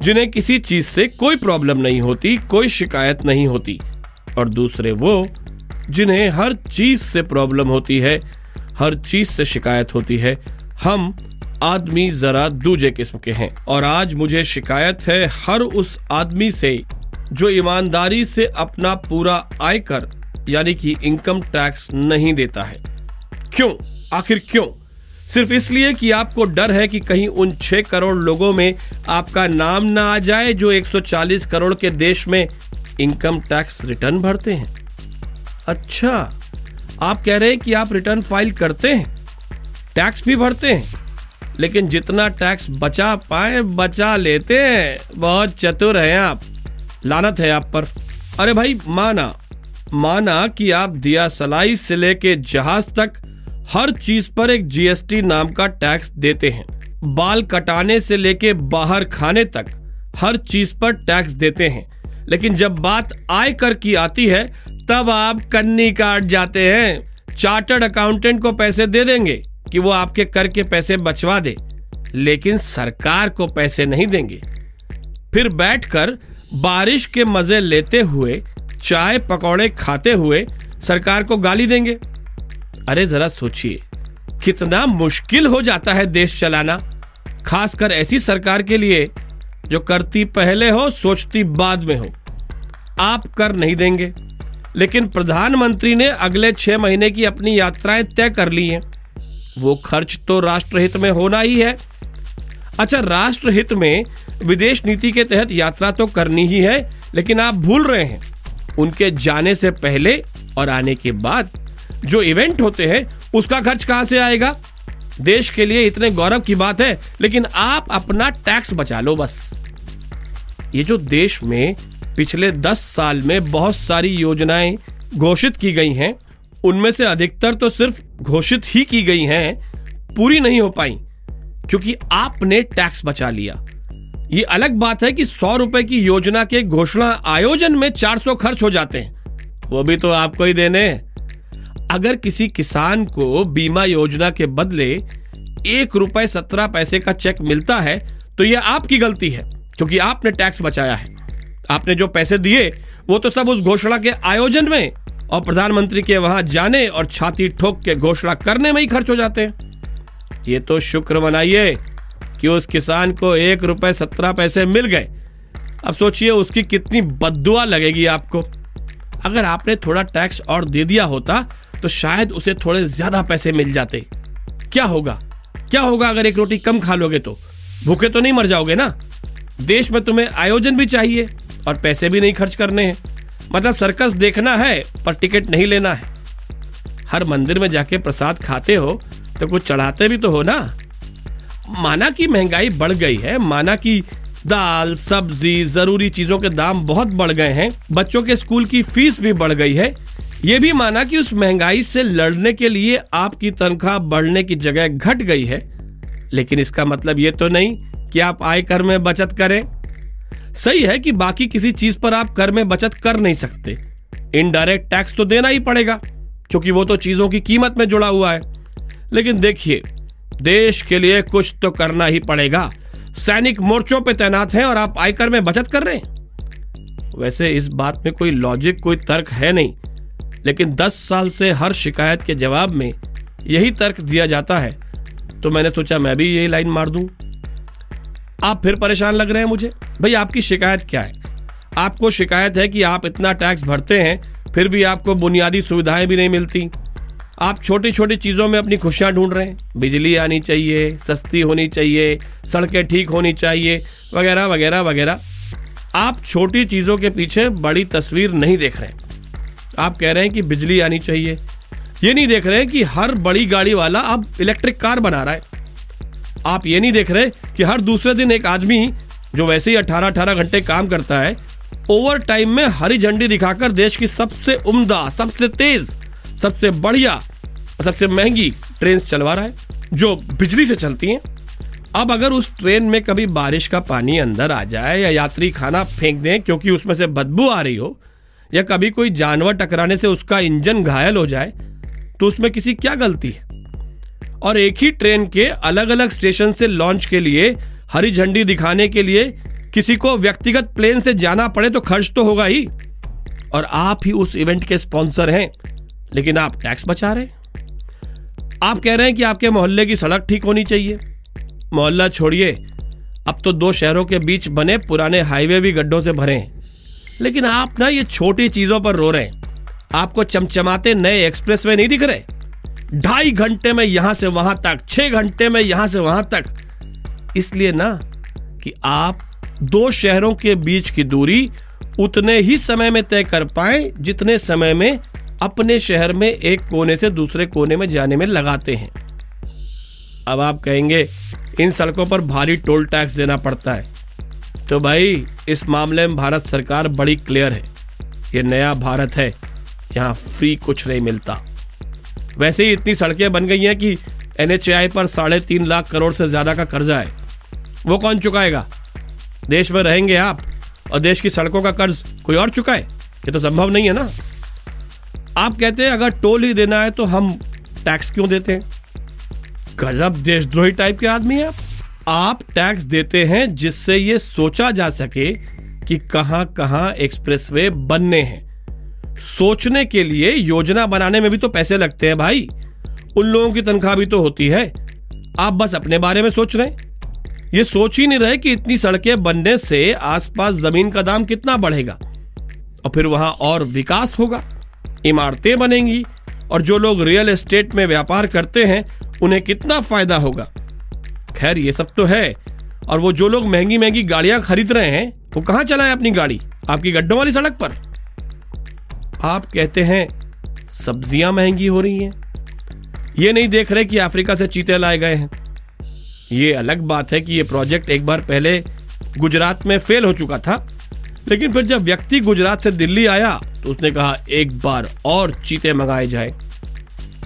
जिन्हें किसी चीज़ से कोई प्रॉब्लम नहीं होती, कोई शिकायत नहीं होती। और दूसरे वो, जिन्हें हर चीज़ से प्रॉब्लम होती है, हर चीज़ से शिकायत होती है। हम आदमी जरा दूजे किस्म के हैं। और आज मुझे शिकायत है हर उस आदमी से, जो ईमानदारी से अपना पूरा आयकर, यानी कि इनकम टैक्स नहीं देता है। क्यों? आखिर क्यों? सिर्फ़ इसलिए कि आपको डर है कि कहीं उन छह करोड़ लोगों में आपका नाम ना आ जाए जो 140 करोड़ के देश में इनकम टैक्स रिटर्न भरते हैं। अच्छा आप कह रहे हैं कि आप रिटर्न फ़ाइल करते हैं, टैक्स भी भरते हैं, लेकिन जितना टैक्स बचा पाए, बचा लेते हैं। बहुत चतुर हैं आप। लानत है आप पर। अरे भाई, माना माना कि आप दिया सलाई से लेके जहाज़ तक हर चीज़ पर एक जीएसटी नाम का टैक्स देते हैं। बाल कटाने से लेके बाहर खाने तक हर चीज़ पर टैक्स देते हैं। लेकिन जब बात आयकर की आती है, तब आप कन्नी काट जाते हैं। चार्टर्ड अकाउंटेंट को पैसे दे देंगे कि वो आपके कर के पैसे बचवा दे, लेकिन सरकार को पैसे नहीं देंगे। फिर बैठकर बारिश के मज़े लेते हुए, चाय पकौड़े खाते हुए सरकार को गाली देंगे। अरे जरा सोचिए, कितना मुश्किल हो जाता है देश चलाना, खासकर ऐसी सरकार के लिए जो करती पहले हो, सोचती बाद में हो। आप कर नहीं देंगे, लेकिन प्रधानमंत्री ने अगले छह महीने की अपनी यात्राएँ तय कर ली हैं। वो खर्च तो राष्ट्रहित में होना ही है। अच्छा राष्ट्रहित में विदेश नीति के तहत यात्रा तो करनी ही है, लेकिन आप भूल रहे हैं। उनके जाने से पहले और आने के बाद जो इवेंट होते हैं, उसका खर्च कहाँ से आएगा? देश के लिए इतने गौरव की बात है, लेकिन आप अपना टैक्स बचा लो बस। ये जो देश में पिछले दस साल में बहुत सारी योजनाएँ घोषित की गई हैं, उनमें से अधिकतर तो सिर्फ़ घोषित ही की गई हैं, पूरी नहीं हो पाई, क्योंकि आपने टैक्स बचा लिया। ये अलग बात है कि सौ रुपए की योजना के घोषणा आयोजन में चार सौ खर्च हो जाते हैं। वो भी तो आपको ही देने अगर किसी किसान को बीमा योजना के बदले एक रुपए सत्रह पैसे का चेक मिलता है तो यह आपकी गलती है, क्योंकि आपने टैक्स बचाया है। आपने जो पैसे दिए, वो तो सब उस घोषणा के आयोजन में और प्रधानमंत्री के वहाँ जाने और छाती ठोक के घोषणा करने में ही खर्च हो जाते हैं। ये तो शुक्र मनाइए कि उस किसान को एक रुपए सत्रह पैसे मिल गए। अब सोचिए उसकी कितनी बदुआ लगेगी आपको। अगर आपने थोड़ा टैक्स और दे दिया होता तो शायद उसे थोड़े ज़्यादा पैसे मिल जाते। क्या होगा? क्या होगा अगर एक रोटी कम खा लोगे तो? भूखे तो नहीं मर जाओगे ना? देश में तुम्हें आयोजन भी चाहिए और पैसे भी नहीं खर्च करने हैं। मतलब सर्कस देखना है, पर टिकट नहीं लेना है। हर मंदिर में जाके प्रसाद खाते हो तो कुछ चढ़ाते भी तो हो ना? माना कि महँगाई बढ़ गई है, माना कि दाल, सब्ज़ी, ज़रूरी चीज़ों के दाम बहुत बढ़ गए हैं, बच्चों के स्कूल की फ़ीस भी बढ़ गई है। ये भी माना कि उस महँगाई से लड़ने के लिए आपकी तनख्वाह बढ़ने की जगह घट गई है। लेकिन इसका मतलब ये तो नहीं कि आप आयकर में बचत करें। सही है कि बाकी किसी चीज़ पर आप कर में बचत कर नहीं सकते। इनडायरेक्ट टैक्स तो देना ही पड़ेगा, क्योंकि वो तो चीज़ों की कीमत में जुड़ा हुआ है। लेकिन देखिए, देश के लिए कुछ तो करना ही पड़ेगा। सैनिक मोर्चों पे तैनात हैं और आप आयकर में बचत कर रहे हैं। वैसे इस बात में कोई लॉजिक कोई तर्क है नहीं। लेकिन 10 साल से हर शिकायत के जवाब में यही तर्क दिया जाता है। तो मैंने सोचा मैं भी यही लाइन मार दूँ। आप फिर परेशान लग रहे हैं मुझे? भाई आपकी शिकायत क्या है? आपको शिकायत है कि आप इतना टैक्स भरते हैं, फिर भी आपको बुनियादी सुविधाएँ भी नहीं मिलती। आप छोटी छोटी चीज़ों में अपनी खुशियाँ ढूंढ रहे हैं। बिजली आनी चाहिए, सस्ती होनी चाहिए, सड़कें ठीक होनी चाहिए, वगैरह वगैरह वगैरह। आप छोटी चीज़ों के पीछे बड़ी तस्वीर नहीं देख रहे आप कह रहे हैं कि बिजली आनी चाहिए। ये नहीं देख रहे कि हर बड़ी गाड़ी वाला अब इलेक्ट्रिक कार बना रहा है। आप ये नहीं देख रहे कि हर दूसरे दिन एक आदमी जो वैसे ही अठारह अठारह घंटे काम करता है ओवर टाइम में हरी झंडी दिखाकर देश की सबसे उम्दा, सबसे तेज, सबसे बढ़िया, सबसे महँगी ट्रेन चलवा रहा है, जो बिजली से चलती हैं। अब अगर उस ट्रेन में कभी बारिश का पानी अंदर आ जाए या यात्री खाना फेंक दें क्योंकि उसमें से बदबू आ रही हो या कभी कोई जानवर टकराने से उसका इंजन घायल हो जाए तो उसमें किसी क्या गलती है? और एक ही ट्रेन के अलग अलग स्टेशन से लॉन्च के लिए, हरी झंडी दिखाने के लिए किसी को व्यक्तिगत प्लेन से जाना पड़े तो खर्च तो होगा ही। और आप ही उस इवेंट के स्पॉन्सर हैं, लेकिन आप टैक्स बचा रहे आप कह रहे हैं कि आपके मोहल्ले की सड़क ठीक होनी चाहिए। मोहल्ला छोड़िए, अब तो दो शहरों के बीच बने पुराने हाईवे भी गड्ढों से भरे हैं। लेकिन आप ना ये छोटी चीज़ों पर रो रहे हैं। आपको चमचमाते नए एक्सप्रेसवे नहीं दिख रहे। ढाई घंटे में यहाँ से वहाँ तक, छह घंटे में यहाँ से वहाँ तक। इसलिए ना कि आप दो शहरों के बीच की दूरी उतने ही समय में तय कर पाए जितने समय में अपने शहर में एक कोने से दूसरे कोने में जाने में लगाते हैं। अब आप कहेंगे, इन सड़कों पर भारी टोल टैक्स देना पड़ता है। तो भाई, इस मामले में भारत सरकार बड़ी क्लियर है। ये नया भारत है यहाँ फ्री कुछ नहीं मिलता। वैसे ही इतनी सड़कें बन गई हैं कि एनएचआई पर साढ़े तीन लाख करोड़ से ज़्यादा का कर्जा है। वो कौन चुकाएगा? देश में रहेंगे आप, और देश की सड़कों का कर्ज कोई और चुकाए? ये तो संभव नहीं है ना। आप कहते हैं, अगर टोल ही देना है तो हम टैक्स क्यों देते हैं? गजब देशद्रोही टाइप के आदमी है आप। टैक्स देते हैं जिससे ये सोचा जा सके कि कहाँ कहाँ एक्सप्रेसवे बनने हैं। सोचने के लिए योजना बनाने में भी तो पैसे लगते हैं भाई। उन लोगों की तनख्वाह भी तो होती है। आप बस अपने बारे में सोच रहे हैं। ये सोच ही नहीं रहे कि इतनी सड़कें बनने से आसपास ज़मीन का दाम कितना बढ़ेगा। और फिर वहाँ और विकास होगा। इमारतें बनेंगी। और जो लोग रियल एस्टेट में व्यापार करते हैं, उन्हें कितना फ़ायदा होगा? खैर, ये सब तो है। और वो जो लोग महँगी महँगी गाड़ियाँ खरीद रहे हैं, वो कहाँ चलाएँ अपनी गाड़ी? आपकी गड्ढों वाली सड़क पर। आप कहते हैं, सब्ज़ियाँ महँगी हो रही हैं। ये नहीं देख रहे कि अफ्रीका से चीते लाए गए हैं। ये अलग बात है कि ये प्रोजेक्ट एक बार पहले गुजरात में फेल हो चुका था। लेकिन फिर जब व्यक्ति गुजरात से दिल्ली आया तो उसने कहा, एक बार और चीते मंगाए जाए।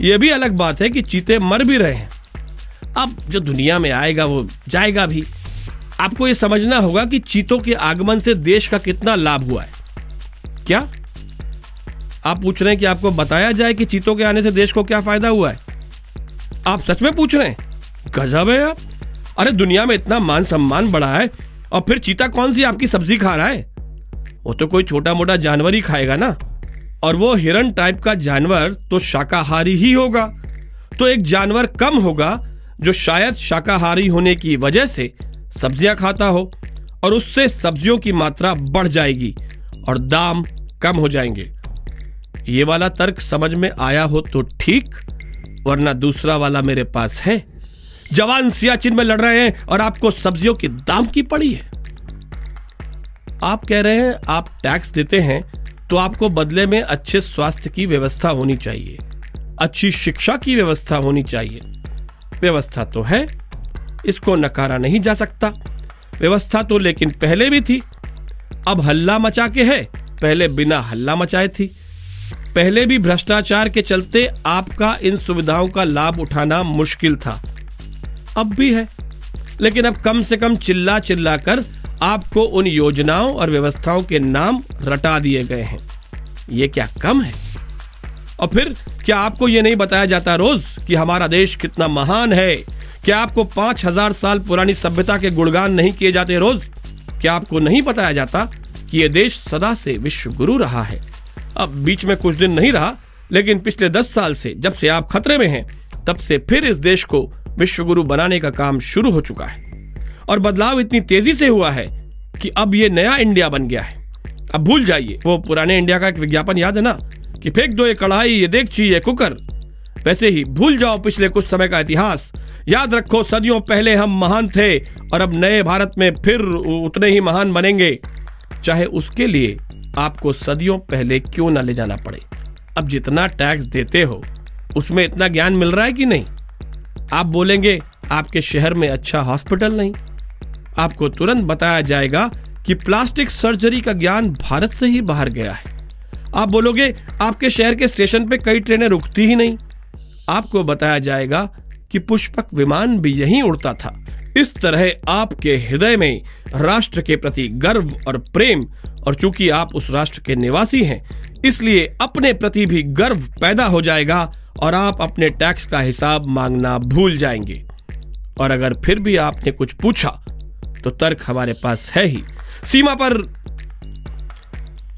यह भी अलग बात है कि चीते मर भी रहे हैं। अब जो दुनिया में आएगा, वो जाएगा भी। आपको ये समझना होगा कि चीतों के आगमन से देश का कितना लाभ हुआ है। क्या? आप पूछ रहे हैं कि आपको बताया जाए कि चीतों के आने से देश को क्या फ़ायदा हुआ है? आप सच में पूछ रहे हैं? गजब है आप। अरे, दुनिया में इतना मान सम्मान बढ़ा है, और फिर चीता कौन सी आपकी सब्ज़ी खा रहा है? वो तो कोई छोटा मोटा जानवर ही खाएगा ना। और वो हिरन टाइप का जानवर तो शाकाहारी ही होगा। तो एक जानवर कम होगा जो शायद शाकाहारी होने की वजह से सब्ज़ियाँ खाता हो और उससे सब्जियों की मात्रा बढ़ जाएगी और दाम कम हो जाएँगे। ये वाला तर्क समझ में आया हो तो ठीक, वरना दूसरा वाला मेरे पास है। जवान सियाचिन में लड़ रहे हैं और आपको सब्जियों के दाम की पड़ी है। आप कह रहे हैं, आप टैक्स देते हैं तो आपको बदले में अच्छे स्वास्थ्य की व्यवस्था होनी चाहिए। अच्छी शिक्षा की व्यवस्था होनी चाहिए। व्यवस्था तो है, इसको नकारा नहीं जा सकता। व्यवस्था तो लेकिन पहले भी थी। अब हल्ला मचा के है, पहले बिना हल्ला मचाए थी। पहले भी भ्रष्टाचार के चलते आपका इन सुविधाओं का लाभ उठाना मुश्किल था। अब भी है, लेकिन अब कम से कम चिल्ला चिल्ला कर आपको उन योजनाओं और व्यवस्थाओं के नाम रटा दिए गए हैं। ये क्या कम है? और फिर क्या आपको यह नहीं बताया जाता रोज कि हमारा देश कितना महान है? क्या आपको पाँच हज़ार साल पुरानी सभ्यता के गुणगान नहीं किए जाते रोज? क्या आपको नहीं बताया जाता कि यह देश सदा से विश्व गुरु रहा है? अब बीच में कुछ दिन नहीं रहा, लेकिन पिछले दस साल से जब से आप खतरे में हैं, तब से फिर इस देश को विश्व गुरु बनाने का काम शुरू हो चुका है। और बदलाव इतनी तेज़ी से हुआ है कि अब ये नया इंडिया बन गया है। अब भूल जाइए, वो पुराने इंडिया का एक विज्ञापन याद है ना? कि फेंक दो ये कढ़ाई, ये देगची ये कुकर। वैसे ही भूल जाओ पिछले कुछ समय का इतिहास। याद रखो, सदियों पहले हम महान थे और अब नए भारत में फिर उतने ही महान बनेंगे। चाहे उसके लिए आपको सदियों पहले क्यों ना ले जाना पड़े? अब जितना टैक्स देते हो, उसमें इतना ज्ञान मिल रहा है कि नहीं? आप बोलेंगे, आपके शहर में अच्छा हॉस्पिटल नहीं। आपको तुरंत बताया जाएगा कि प्लास्टिक सर्जरी का ज्ञान भारत से ही बाहर गया है। आप बोलोगे, आपके शहर के स्टेशन पे कई ट्रेनें रुकती ही नहीं। आपको बताया जाएगा कि पुष्पक विमान भी यहीं उड़ता था। इस तरह आपके हृदय में राष्ट्र के प्रति गर्व और प्रेम, और चूँकि आप उस राष्ट्र के निवासी हैं, इसलिए अपने प्रति भी गर्व पैदा हो जाएगा, और आप अपने टैक्स का हिसाब मांगना भूल जाएँगे। और अगर फिर भी आपने कुछ पूछा तो तर्क हमारे पास है ही। सीमा पर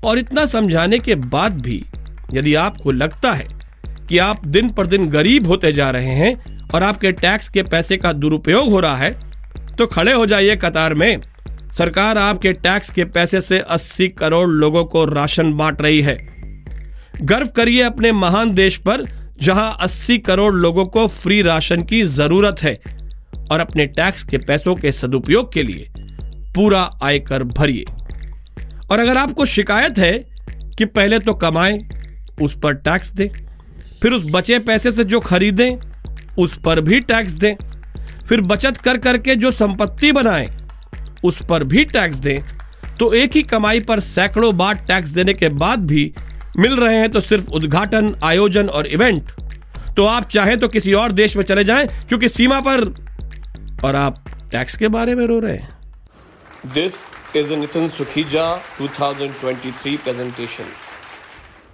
और इतना समझाने के बाद भी यदि आपको लगता है कि आप दिन पर दिन गरीब होते जा रहे हैं और आपके टैक्स के पैसे का दुरुपयोग हो रहा है तो खड़े हो जाइए कतार में। सरकार आपके टैक्स के पैसे से 80 करोड़ लोगों को राशन बांट रही है। गर्व करिए अपने महान देश पर, जहाँ 80 करोड़ लोगों को फ्री राशन की ज़रूरत है और अपने टैक्स के पैसों के सदुपयोग के लिए पूरा आयकर भरिए। और अगर आपको शिकायत है कि पहले तो कमाएँ, उस पर टैक्स दें, फिर उस बचे पैसे से जो खरीदें, उस पर भी टैक्स दें, फिर बचत कर करके जो संपत्ति बनाएँ, उस पर भी टैक्स दें तो एक ही कमाई पर सैकड़ों बार टैक्स देने के बाद भी मिल रहे हैं तो सिर्फ़ उद्घाटन, आयोजन और इवेंट। तो आप चाहें तो किसी और देश में चले जाएँ, क्योंकि सीमा पर और आप टैक्स के बारे में रो रहे हैं। This is Nitin Sukhija 2023 presentation